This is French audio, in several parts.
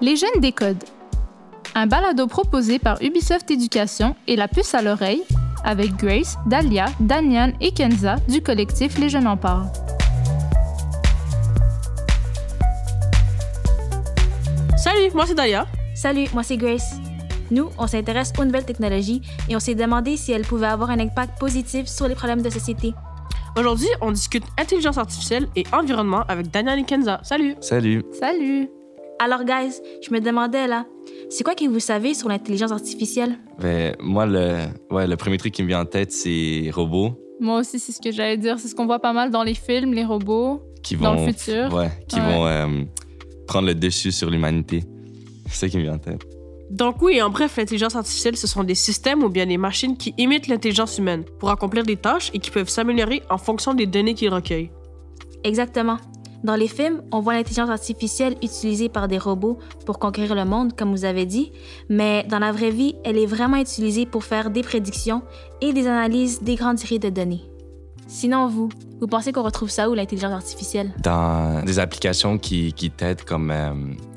Les jeunes décodent. Un balado proposé par Ubisoft Éducation et la puce à l'oreille avec Grace, Dahlia, Danian et Kenza du collectif Les Jeunes en parlent. Salut, moi c'est Dahlia. Salut, moi c'est Grace. Nous, on s'intéresse aux nouvelles technologies et on s'est demandé si elles pouvaient avoir un impact positif sur les problèmes de société. Aujourd'hui, on discute intelligence artificielle et environnement avec Daniel et Kenza. Salut. Salut. Salut. Alors, guys, je me demandais là, c'est quoi que vous savez sur l'intelligence artificielle? Ben, moi, le, ouais, le premier truc qui me vient en tête, c'est robots. Moi aussi, c'est ce que j'allais dire. C'est ce qu'on voit pas mal dans les films, les robots. Qui Dans vont, le futur. Ouais, qui Ouais. vont euh, prendre le dessus sur l'humanité. C'est ça qui me vient en tête. Donc oui, en bref, l'intelligence artificielle, ce sont des systèmes ou bien des machines qui imitent l'intelligence humaine pour accomplir des tâches et qui peuvent s'améliorer en fonction des données qu'ils recueillent. Exactement. Dans les films, on voit l'intelligence artificielle utilisée par des robots pour conquérir le monde, comme vous avez dit, mais dans la vraie vie, elle est vraiment utilisée pour faire des prédictions et des analyses des grandes séries de données. Sinon, vous, vous pensez qu'on retrouve ça où, l'intelligence artificielle? Dans des applications qui, qui t'aident, comme, euh,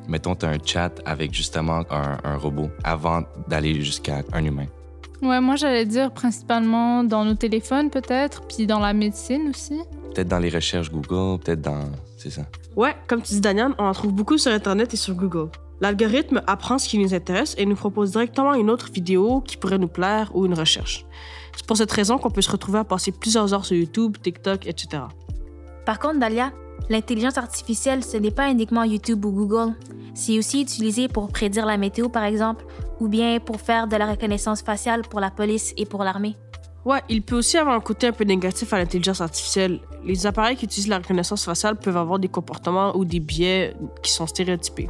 mettons, tu un chat avec justement un, un robot avant d'aller jusqu'à un humain. Ouais, moi j'allais dire principalement dans nos téléphones peut-être, puis dans la médecine aussi. Peut-être dans les recherches Google, peut-être dans. C'est ça. Ouais, comme tu dis Daniel, on en trouve beaucoup sur Internet et sur Google. L'algorithme apprend ce qui nous intéresse et nous propose directement une autre vidéo qui pourrait nous plaire ou une recherche. C'est pour cette raison qu'on peut se retrouver à passer plusieurs heures sur YouTube, TikTok, etc. Par contre, Dalia, l'intelligence artificielle, ce n'est pas uniquement YouTube ou Google. C'est aussi utilisé pour prédire la météo, par exemple, ou bien pour faire de la reconnaissance faciale pour la police et pour l'armée. Ouais, il peut aussi avoir un côté un peu négatif à l'intelligence artificielle. Les appareils qui utilisent la reconnaissance faciale peuvent avoir des comportements ou des biais qui sont stéréotypés.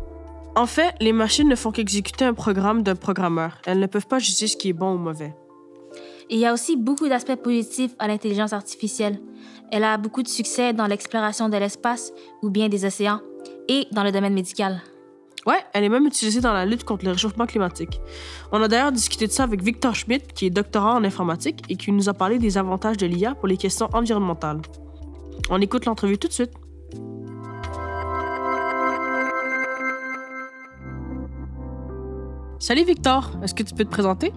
En fait, les machines ne font qu'exécuter un programme d'un programmeur. Elles ne peuvent pas juger ce qui est bon ou mauvais. Et il y a aussi beaucoup d'aspects positifs à l'intelligence artificielle. Elle a beaucoup de succès dans l'exploration de l'espace ou bien des océans et dans le domaine médical. Ouais, elle est même utilisée dans la lutte contre le réchauffement climatique. On a d'ailleurs discuté de ça avec Victor Schmidt, qui est doctorant en informatique et qui nous a parlé des avantages de l'IA pour les questions environnementales. On écoute l'entrevue tout de suite. Salut Victor, est-ce que tu peux te présenter?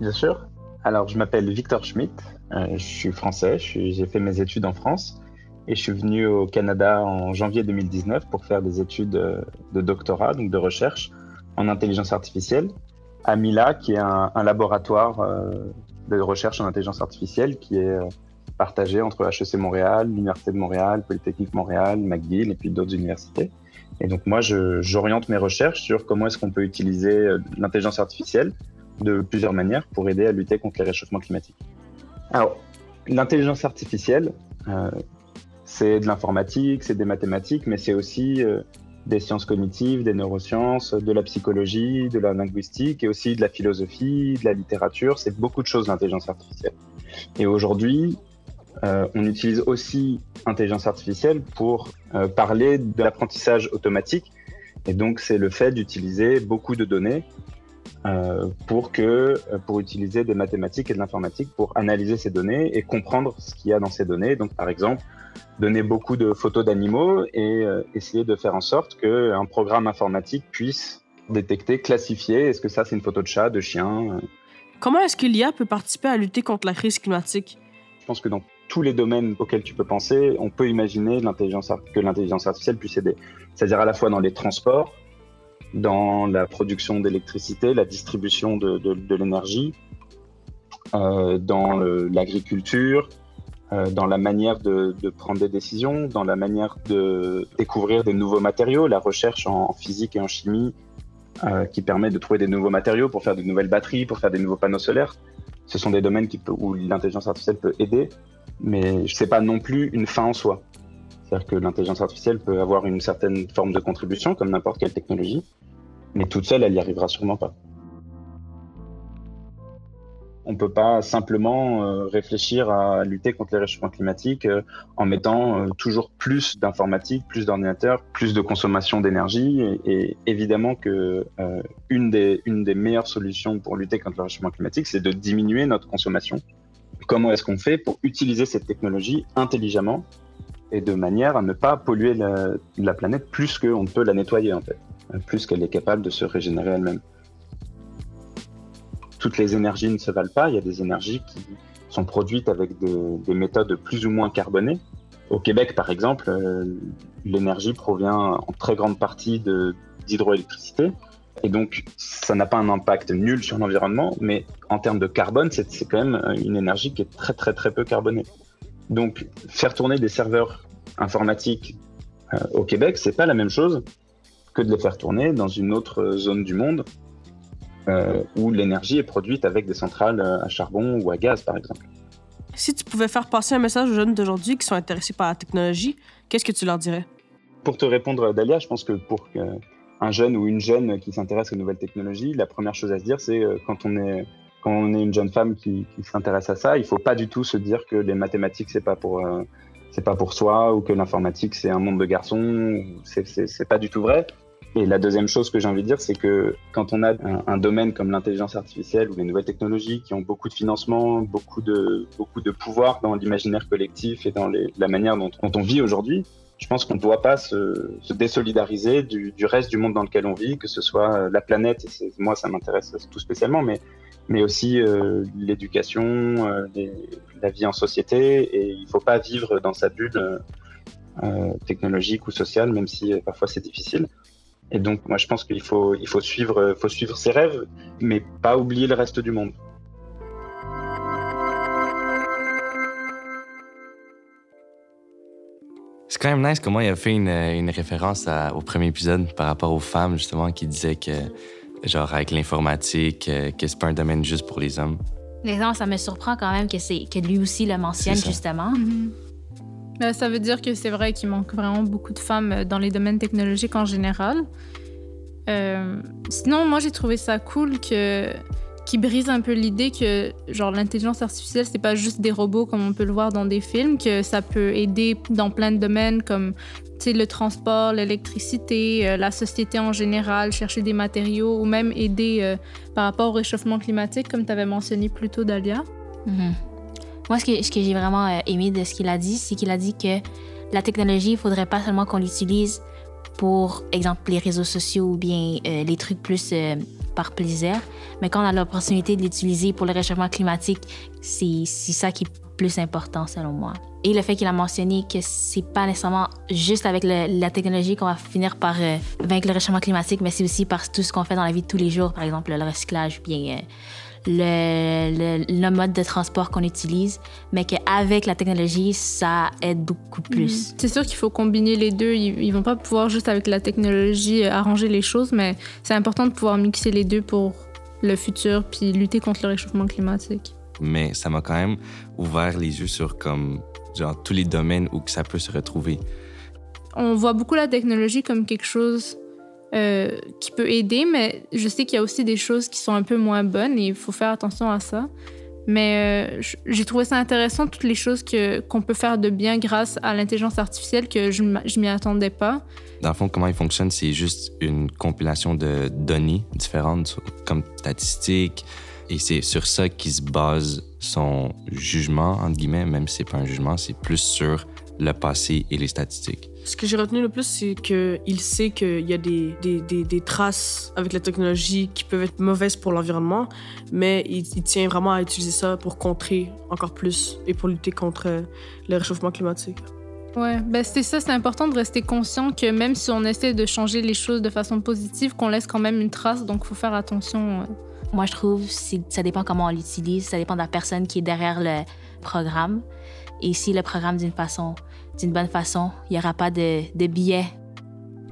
Bien sûr. Alors, je m'appelle Victor Schmidt, euh, je suis français, j'ai fait mes études en France et je suis venu au Canada en janvier 2019 pour faire des études euh, de doctorat, donc de recherche en intelligence artificielle à Mila, qui est un, laboratoire euh, de recherche en intelligence artificielle qui est partagé entre HEC Montréal, l'Université de Montréal, Polytechnique Montréal, McGill et puis d'autres universités. Et donc moi, j'oriente mes recherches sur comment est-ce qu'on peut utiliser l'intelligence artificielle de plusieurs manières pour aider à lutter contre les réchauffements climatiques. Alors, l'intelligence artificielle, euh, c'est de l'informatique, c'est des mathématiques, mais c'est aussi euh, des sciences cognitives, des neurosciences, de la psychologie, de la linguistique et aussi de la philosophie, de la littérature. C'est beaucoup de choses l'intelligence artificielle. Et aujourd'hui, euh, on utilise aussi intelligence artificielle pour parler de l'apprentissage automatique. Et donc, c'est le fait d'utiliser beaucoup de données euh, pour que euh, pour utiliser des mathématiques et de l'informatique pour analyser ces données et comprendre ce qu'il y a dans ces données. Donc, par exemple, donner beaucoup de photos d'animaux et euh, essayer de faire en sorte qu'un programme informatique puisse détecter, classifier, est-ce que ça c'est une photo de chat, de chien. Comment est-ce que l'IA peut participer à lutter contre la crise climatique? Je pense que dans tous les domaines auxquels tu peux penser, on peut imaginer que l'intelligence artificielle puisse aider. C'est-à-dire à la fois dans les transports, dans la production d'électricité, la distribution de, l'énergie, euh, dans l'agriculture, euh, dans la manière de, prendre des décisions, dans la manière de découvrir des nouveaux matériaux, la recherche en, physique et en chimie euh, qui permet de trouver des nouveaux matériaux pour faire de nouvelles batteries, pour faire des nouveaux panneaux solaires. Ce sont des domaines où l'intelligence artificielle peut aider, mais ce n'est pas non plus une fin en soi. C'est-à-dire que l'intelligence artificielle peut avoir une certaine forme de contribution, comme n'importe quelle technologie, mais toute seule, elle n'y arrivera sûrement pas. On ne peut pas simplement euh, réfléchir à lutter contre les réchauffements climatiques euh, en mettant euh, toujours plus d'informatique, plus d'ordinateurs, plus de consommation d'énergie. Et, évidemment que des, une des meilleures solutions pour lutter contre le réchauffement climatique, c'est de diminuer notre consommation. Comment est-ce qu'on fait pour utiliser cette technologie intelligemment et de manière à ne pas polluer la, la planète plus qu'on ne peut la nettoyer en fait, plus qu'elle est capable de se régénérer elle-même. Toutes les énergies ne se valent pas, il y a des énergies qui sont produites avec des, des méthodes plus ou moins carbonées. Au Québec, par exemple, euh, l'énergie provient en très grande partie d'hydroélectricité. Et donc, ça n'a pas un impact nul sur l'environnement, mais en termes de carbone, c'est c'est quand même euh, une énergie qui est très, très, très peu carbonée. Donc, faire tourner des serveurs informatiques euh, au Québec, c'est pas la même chose que de les faire tourner dans une autre zone du monde euh, où l'énergie est produite avec des centrales euh, à charbon ou à gaz, par exemple. Si tu pouvais faire passer un message aux jeunes d'aujourd'hui qui sont intéressés par la technologie, qu'est-ce que tu leur dirais? Pour te répondre, Dalia, je pense que pour un jeune ou une jeune qui s'intéresse aux nouvelles technologies, la première chose à se dire, c'est quand on est quand on est une jeune femme qui, s'intéresse à ça, il faut pas du tout se dire que les mathématiques c'est pas pour euh, pas pour soi ou que l'informatique c'est un monde de garçons. C'est pas du tout vrai. Et la deuxième chose que j'ai envie de dire, c'est que quand on a un, domaine comme l'intelligence artificielle ou les nouvelles technologies qui ont beaucoup de financement, beaucoup de beaucoup de pouvoir dans l'imaginaire collectif et dans la manière dont on vit aujourd'hui, je pense qu'on ne doit pas se, se désolidariser du, reste du monde dans lequel on vit, que ce soit euh, la planète, et moi ça m'intéresse tout spécialement, mais, aussi euh, l'éducation, euh, la vie en société, et il ne faut pas vivre dans sa bulle technologique ou sociale, même si parfois c'est difficile. Et donc moi je pense qu'il faut, il faut, suivre, faut suivre ses rêves, mais pas oublier le reste du monde. C'est quand même nice comment il a fait une, une référence à- au premier épisode par rapport aux femmes, justement, qui disaient que, genre, avec l'informatique, euh, que c'est pas un domaine juste pour les hommes. L'exemple, ça me surprend quand même que, c'est, que lui aussi le mentionne, justement. Mhm. Ben, ça veut dire que c'est vrai qu'il manque vraiment beaucoup de femmes euh, dans les domaines technologiques en général. Euh, sinon, moi, j'ai trouvé ça cool que qui brise un peu l'idée que genre l'intelligence artificielle c'est pas juste des robots comme on peut le voir dans des films que ça peut aider dans plein de domaines comme le transport l'électricité euh, la société en général chercher des matériaux ou même aider euh, par rapport au réchauffement climatique comme tu avais mentionné plus tôt Dalia Mhm. Moi, ce que, ce que j'ai vraiment euh, aimé de ce qu'il a dit, c'est qu'il a dit que la technologie, il faudrait pas seulement qu'on l'utilise pour, exemple, les réseaux sociaux ou bien les trucs plus par plaisir, mais quand on a l'opportunité de l'utiliser pour le réchauffement climatique, c'est ça qui est plus important selon moi. Et le fait qu'il a mentionné que c'est pas nécessairement juste avec la technologie qu'on va finir par euh, vaincre le réchauffement climatique, mais c'est aussi par tout ce qu'on fait dans la vie de tous les jours, par exemple le recyclage, bien euh, le, le, le mode de transport qu'on utilise, mais qu'avec la technologie, ça aide beaucoup plus. C'est sûr qu'il faut combiner les deux. Ils, ils vont pas pouvoir juste avec la technologie euh, arranger les choses, mais c'est important de pouvoir mixer les deux pour le futur puis lutter contre le réchauffement climatique. Mais ça m'a quand même ouvert les yeux sur, comme, genre, tous les domaines où ça peut se retrouver. On voit beaucoup la technologie comme quelque chose euh, qui peut aider, mais je sais qu'il y a aussi des choses qui sont un peu moins bonnes et il faut faire attention à ça. Mais euh, j'ai trouvé ça intéressant, toutes les choses que- qu'on peut faire de bien grâce à l'intelligence artificielle que je je m'y attendais pas. Dans le fond, comment il fonctionne, c'est juste une compilation de données différentes, comme statistiques, et c'est sur ça qu'il se base son jugement, entre guillemets, même si c'est pas un jugement, c'est plus sur le passé et les statistiques. Ce que j'ai retenu le plus, c'est qu'il sait qu'il y a des, des, des, des traces avec la technologie qui peuvent être mauvaises pour l'environnement, mais il, il tient vraiment à utiliser ça pour contrer encore plus et pour lutter contre euh, le réchauffement climatique. Ouais, ben c'est ça, c'est important de rester conscient que même si on essaie de changer les choses de façon positive, qu'on laisse quand même une trace, donc faut faire attention. Moi, je trouve que ça dépend comment on l'utilise, ça dépend de la personne qui est derrière le programme. Et si le programme d'une façon, d'une bonne façon, il n'y aura pas de, de biais.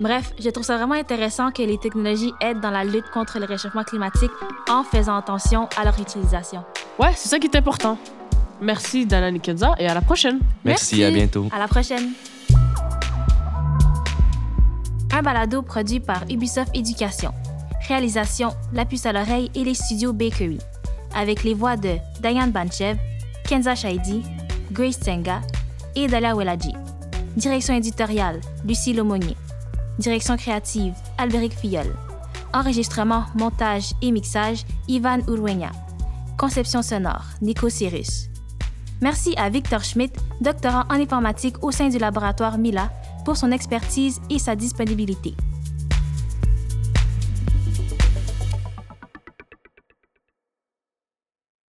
Bref, je trouve ça vraiment intéressant que les technologies aident dans la lutte contre le réchauffement climatique en faisant attention à leur utilisation. Ouais, c'est ça qui est important. Merci Dana Nikenza et à la prochaine. Merci, à bientôt. À la prochaine. Un balado produit par Ubisoft Éducation. Réalisation La Puce à l'oreille et les studios Bakery. Avec les voix de Diane Banchev, Kenza Shaidi, Grace Tenga et Dalia Weladji. Direction éditoriale Lucie Lomonier. Direction créative Albéric Filleul. Enregistrement, montage et mixage Ivan Urwenya. Conception sonore Nico Cyrus. Merci à Victor Schmidt, doctorant en informatique au sein du laboratoire Mila, pour son expertise et sa disponibilité.